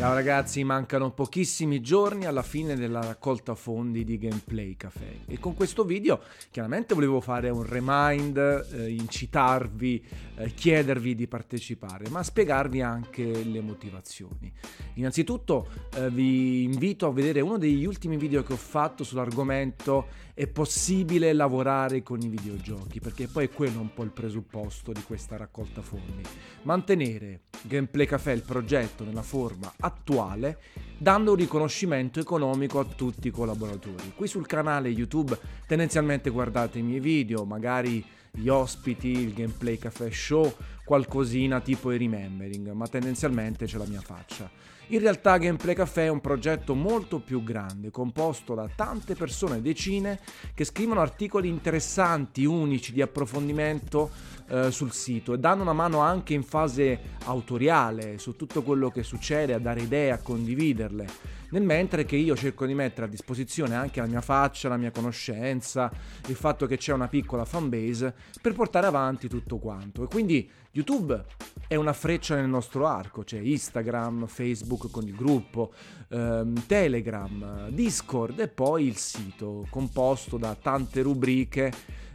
Ciao ragazzi, mancano pochissimi giorni alla fine della raccolta fondi di Gameplay Café e con questo video chiaramente volevo fare un remind, eh, incitarvi, eh, chiedervi di partecipare, ma spiegarvi anche le motivazioni. Innanzitutto eh, vi invito a vedere uno degli ultimi video che ho fatto sull'argomento è possibile lavorare con i videogiochi, perché poi è quello un po' il presupposto di questa raccolta fondi. Mantenere Gameplay Café il progetto nella forma attuale dando un riconoscimento economico a tutti i collaboratori. Qui sul canale YouTube tendenzialmente guardate i miei video, magari gli ospiti, il gameplay caffè show, qualcosina tipo i remembering, ma tendenzialmente c'è la mia faccia. In realtà Gameplay Café è un progetto molto più grande, composto da tante persone, decine, che scrivono articoli interessanti, unici, di approfondimento eh, sul sito e danno una mano anche in fase autoriale su tutto quello che succede, a dare idee, a condividerle nel mentre che io cerco di mettere a disposizione anche la mia faccia, la mia conoscenza, il fatto che c'è una piccola fanbase per portare avanti tutto quanto. E quindi YouTube è una freccia nel nostro arco, c'è Instagram, Facebook con il gruppo, ehm, Telegram, Discord e poi il sito composto da tante rubriche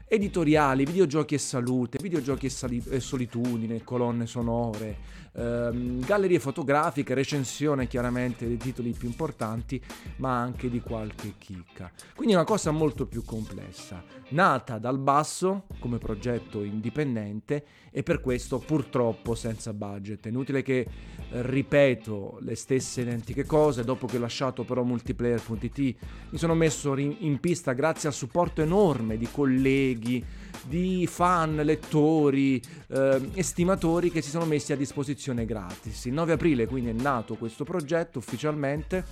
editoriali, videogiochi e salute, videogiochi e, sali- e solitudine, colonne sonore, ehm, gallerie fotografiche, recensione chiaramente dei titoli più importanti, ma anche di qualche chicca. Quindi una cosa molto più complessa, nata dal basso come progetto indipendente e per questo purtroppo senza budget. È inutile che ripeto le stesse identiche cose, dopo che ho lasciato però multiplayer.it mi sono messo in pista grazie al supporto enorme di colleghi, di fan, lettori, eh, estimatori che si sono messi a disposizione gratis. Il 9 aprile quindi è nato questo progetto ufficialmente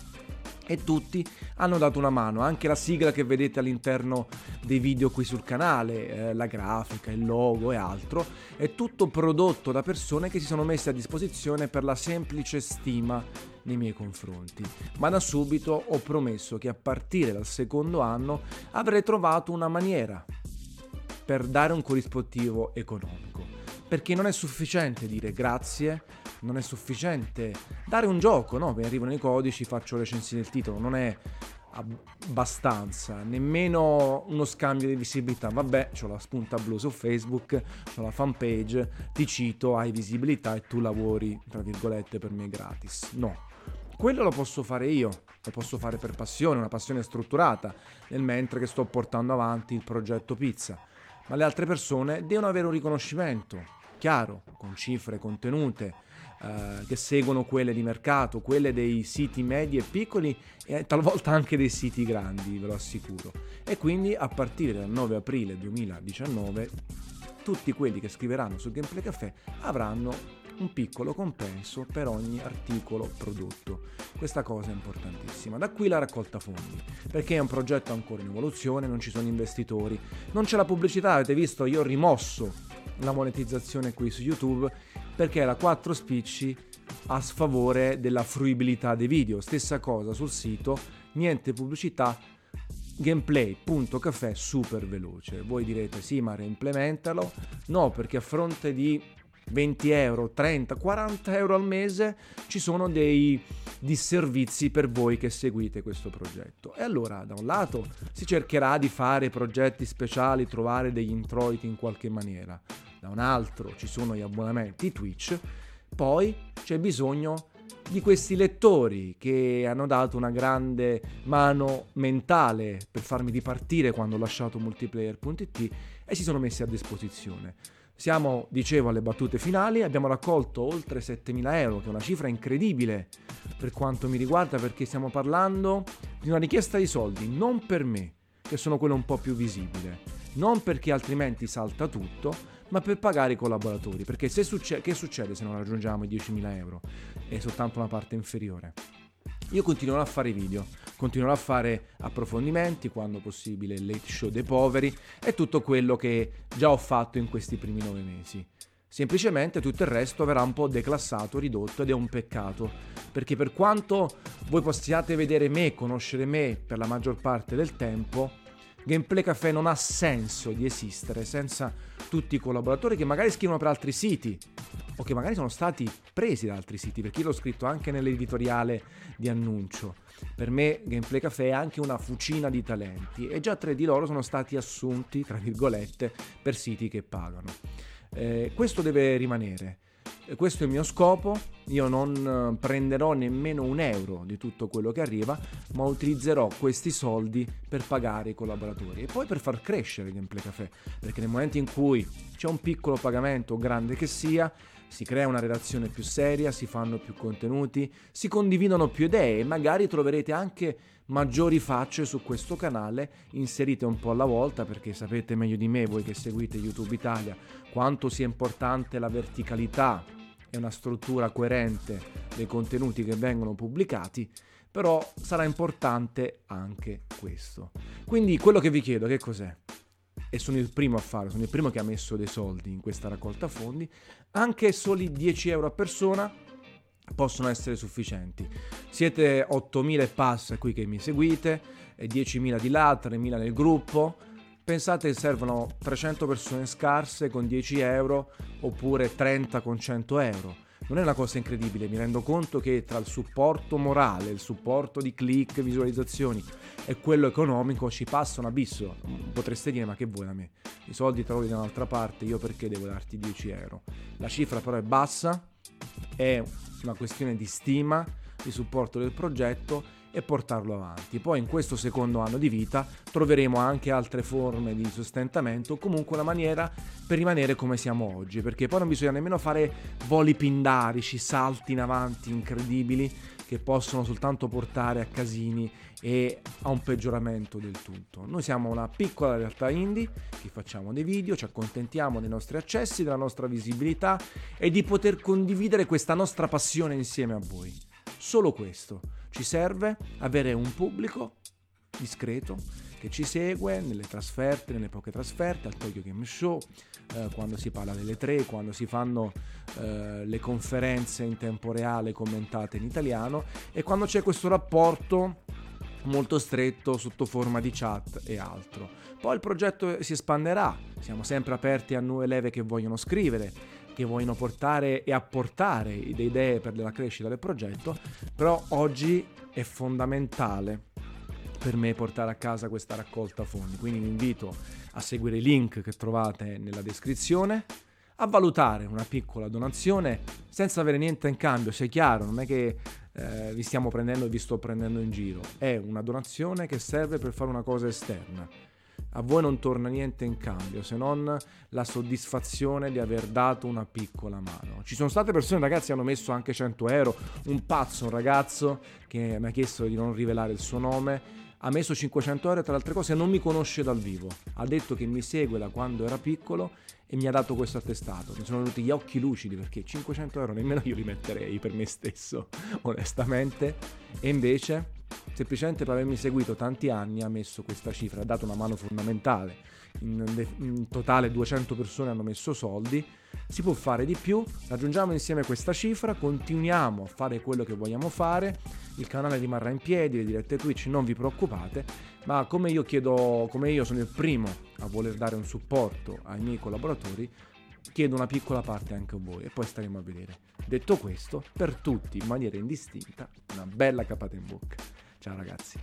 e tutti hanno dato una mano, anche la sigla che vedete all'interno dei video qui sul canale, eh, la grafica, il logo e altro, è tutto prodotto da persone che si sono messe a disposizione per la semplice stima nei miei confronti. Ma da subito ho promesso che a partire dal secondo anno avrei trovato una maniera per dare un corrispettivo economico. Perché non è sufficiente dire grazie, non è sufficiente dare un gioco, no? Mi arrivano i codici, faccio recensione del titolo, non è abbastanza, nemmeno uno scambio di visibilità. Vabbè, ho la spunta blu su Facebook, ho la fanpage, ti cito, hai visibilità e tu lavori, tra virgolette, per me gratis. No, quello lo posso fare io, lo posso fare per passione, una passione strutturata, nel mentre che sto portando avanti il progetto pizza ma le altre persone devono avere un riconoscimento chiaro, con cifre contenute, eh, che seguono quelle di mercato, quelle dei siti medi e piccoli e talvolta anche dei siti grandi, ve lo assicuro. E quindi a partire dal 9 aprile 2019 tutti quelli che scriveranno su Gameplay Café avranno un piccolo compenso per ogni articolo prodotto. Questa cosa è importantissima. Da qui la raccolta fondi, perché è un progetto ancora in evoluzione, non ci sono investitori, non c'è la pubblicità, avete visto, io ho rimosso la monetizzazione qui su YouTube perché era 4 spicci a sfavore della fruibilità dei video. Stessa cosa sul sito, niente pubblicità, gameplay.caffè super veloce. Voi direte sì, ma reimplementalo. No, perché a fronte di 20 euro, 30, 40 euro al mese ci sono dei disservizi per voi che seguite questo progetto. E allora, da un lato, si cercherà di fare progetti speciali, trovare degli introiti in qualche maniera. Da un altro ci sono gli abbonamenti Twitch. Poi c'è bisogno di questi lettori che hanno dato una grande mano mentale per farmi dipartire quando ho lasciato multiplayer.it e si sono messi a disposizione. Siamo, dicevo, alle battute finali, abbiamo raccolto oltre 7.000 euro, che è una cifra incredibile per quanto mi riguarda, perché stiamo parlando di una richiesta di soldi, non per me, che sono quello un po' più visibile, non perché altrimenti salta tutto, ma per pagare i collaboratori, perché se succe- che succede se non raggiungiamo i 10.000 euro? È soltanto una parte inferiore. Io continuerò a fare video, continuerò a fare approfondimenti quando possibile, il late show dei poveri e tutto quello che già ho fatto in questi primi nove mesi. Semplicemente tutto il resto verrà un po' declassato, ridotto ed è un peccato, perché per quanto voi possiate vedere me, conoscere me per la maggior parte del tempo, Gameplay Café non ha senso di esistere senza tutti i collaboratori che magari scrivono per altri siti, o che magari sono stati presi da altri siti, perché io l'ho scritto anche nell'editoriale di annuncio. Per me Gameplay Café è anche una fucina di talenti e già tre di loro sono stati assunti, tra virgolette, per siti che pagano. Eh, questo deve rimanere. Questo è il mio scopo, io non prenderò nemmeno un euro di tutto quello che arriva, ma utilizzerò questi soldi per pagare i collaboratori e poi per far crescere Gameplay Café, perché nel momento in cui c'è un piccolo pagamento, grande che sia, si crea una relazione più seria, si fanno più contenuti, si condividono più idee e magari troverete anche maggiori facce su questo canale inserite un po' alla volta perché sapete meglio di me voi che seguite YouTube Italia quanto sia importante la verticalità e una struttura coerente dei contenuti che vengono pubblicati però sarà importante anche questo. Quindi quello che vi chiedo che cos'è? E sono il primo a farlo, sono il primo che ha messo dei soldi in questa raccolta fondi, anche soli 10 euro a persona possono essere sufficienti. Siete 8.000 e passa qui che mi seguite, e 10.000 di là, 3.000 nel gruppo. Pensate che servono 300 persone scarse con 10 euro oppure 30 con 100 euro non è una cosa incredibile, mi rendo conto che tra il supporto morale, il supporto di click, visualizzazioni e quello economico ci passa un abisso. Potreste dire ma che vuoi da me? I soldi trovi da un'altra parte, io perché devo darti 10 euro? La cifra però è bassa, è una questione di stima, di supporto del progetto e portarlo avanti. Poi in questo secondo anno di vita troveremo anche altre forme di sostentamento, comunque una maniera per rimanere come siamo oggi, perché poi non bisogna nemmeno fare voli pindarici, salti in avanti incredibili che possono soltanto portare a casini e a un peggioramento del tutto. Noi siamo una piccola realtà indie che facciamo dei video, ci accontentiamo dei nostri accessi, della nostra visibilità e di poter condividere questa nostra passione insieme a voi. Solo questo ci serve avere un pubblico discreto che ci segue nelle trasferte, nelle poche trasferte, al Tokyo Game Show, eh, quando si parla delle tre, quando si fanno eh, le conferenze in tempo reale commentate in italiano e quando c'è questo rapporto molto stretto sotto forma di chat e altro. Poi il progetto si espanderà, siamo sempre aperti a nuove leve che vogliono scrivere, che vogliono portare e apportare le idee per la crescita del progetto, però oggi è fondamentale per me portare a casa questa raccolta fondi, quindi vi invito a seguire i link che trovate nella descrizione, a valutare una piccola donazione senza avere niente in cambio, sia chiaro, non è che eh, vi stiamo prendendo e vi sto prendendo in giro, è una donazione che serve per fare una cosa esterna a voi non torna niente in cambio se non la soddisfazione di aver dato una piccola mano. Ci sono state persone, ragazzi, che hanno messo anche 100 euro. Un pazzo, un ragazzo che mi ha chiesto di non rivelare il suo nome. Ha messo 500 euro e tra le altre cose non mi conosce dal vivo. Ha detto che mi segue da quando era piccolo e mi ha dato questo attestato. Mi sono venuti gli occhi lucidi perché 500 euro nemmeno io li metterei per me stesso, onestamente. E invece semplicemente per avermi seguito tanti anni ha messo questa cifra, ha dato una mano fondamentale. In, in, totale 200 persone hanno messo soldi, si può fare di più, raggiungiamo insieme questa cifra, continuiamo a fare quello che vogliamo fare, il canale rimarrà in piedi, le dirette Twitch, non vi preoccupate, ma come io chiedo, come io sono il primo a voler dare un supporto ai miei collaboratori, chiedo una piccola parte anche a voi e poi staremo a vedere. Detto questo, per tutti in maniera indistinta, una bella capata in bocca. Ciao ragazzi.